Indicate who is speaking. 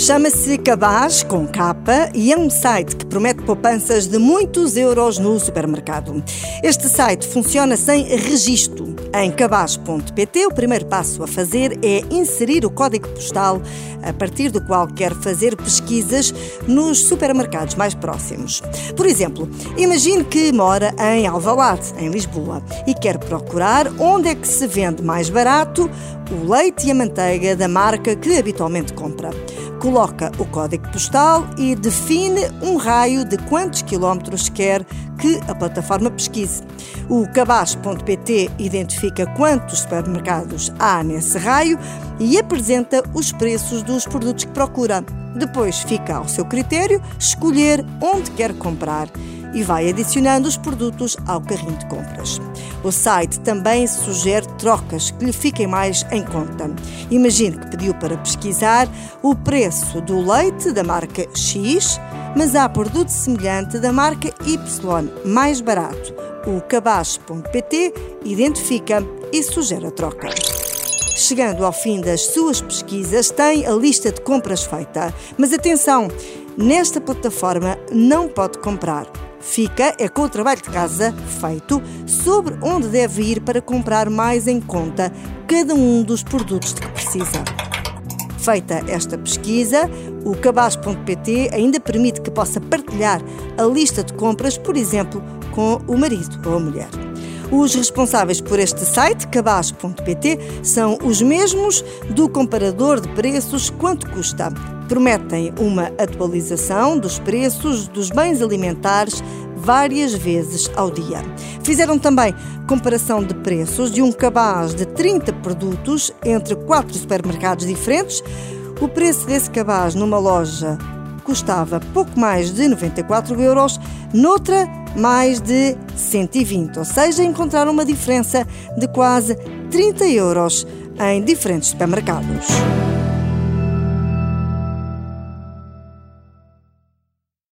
Speaker 1: Chama-se Cabaz com capa e é um site que promete poupanças de muitos euros no supermercado. Este site funciona sem registro. Em cabaz.pt, o primeiro passo a fazer é inserir o código postal a partir do qual quer fazer pesquisas nos supermercados mais próximos. Por exemplo, imagine que mora em Alvalade, em Lisboa, e quer procurar onde é que se vende mais barato o leite e a manteiga da marca que habitualmente compra coloca o código postal e define um raio de quantos quilómetros quer que a plataforma pesquise. O cabaz.pt identifica quantos supermercados há nesse raio e apresenta os preços dos produtos que procura. Depois fica ao seu critério escolher onde quer comprar e vai adicionando os produtos ao carrinho de compras. O site também sugere trocas que lhe fiquem mais em conta. Imagine que pediu para pesquisar o preço do leite da marca X, mas há produto semelhante da marca Y, mais barato. O cabaz.pt identifica e sugere a troca. Chegando ao fim das suas pesquisas, tem a lista de compras feita. Mas atenção, nesta plataforma não pode comprar fica é com o trabalho de casa feito sobre onde deve ir para comprar mais em conta cada um dos produtos de que precisa. Feita esta pesquisa, o cabaz.pt ainda permite que possa partilhar a lista de compras, por exemplo, com o marido ou a mulher. Os responsáveis por este site, cabaz.pt, são os mesmos do comparador de preços quanto custa. Prometem uma atualização dos preços dos bens alimentares várias vezes ao dia. Fizeram também comparação de preços de um cabaz de 30 produtos entre quatro supermercados diferentes. O preço desse cabaz numa loja custava pouco mais de 94 euros, noutra mais de 120, ou seja, encontraram uma diferença de quase 30 euros em diferentes supermercados.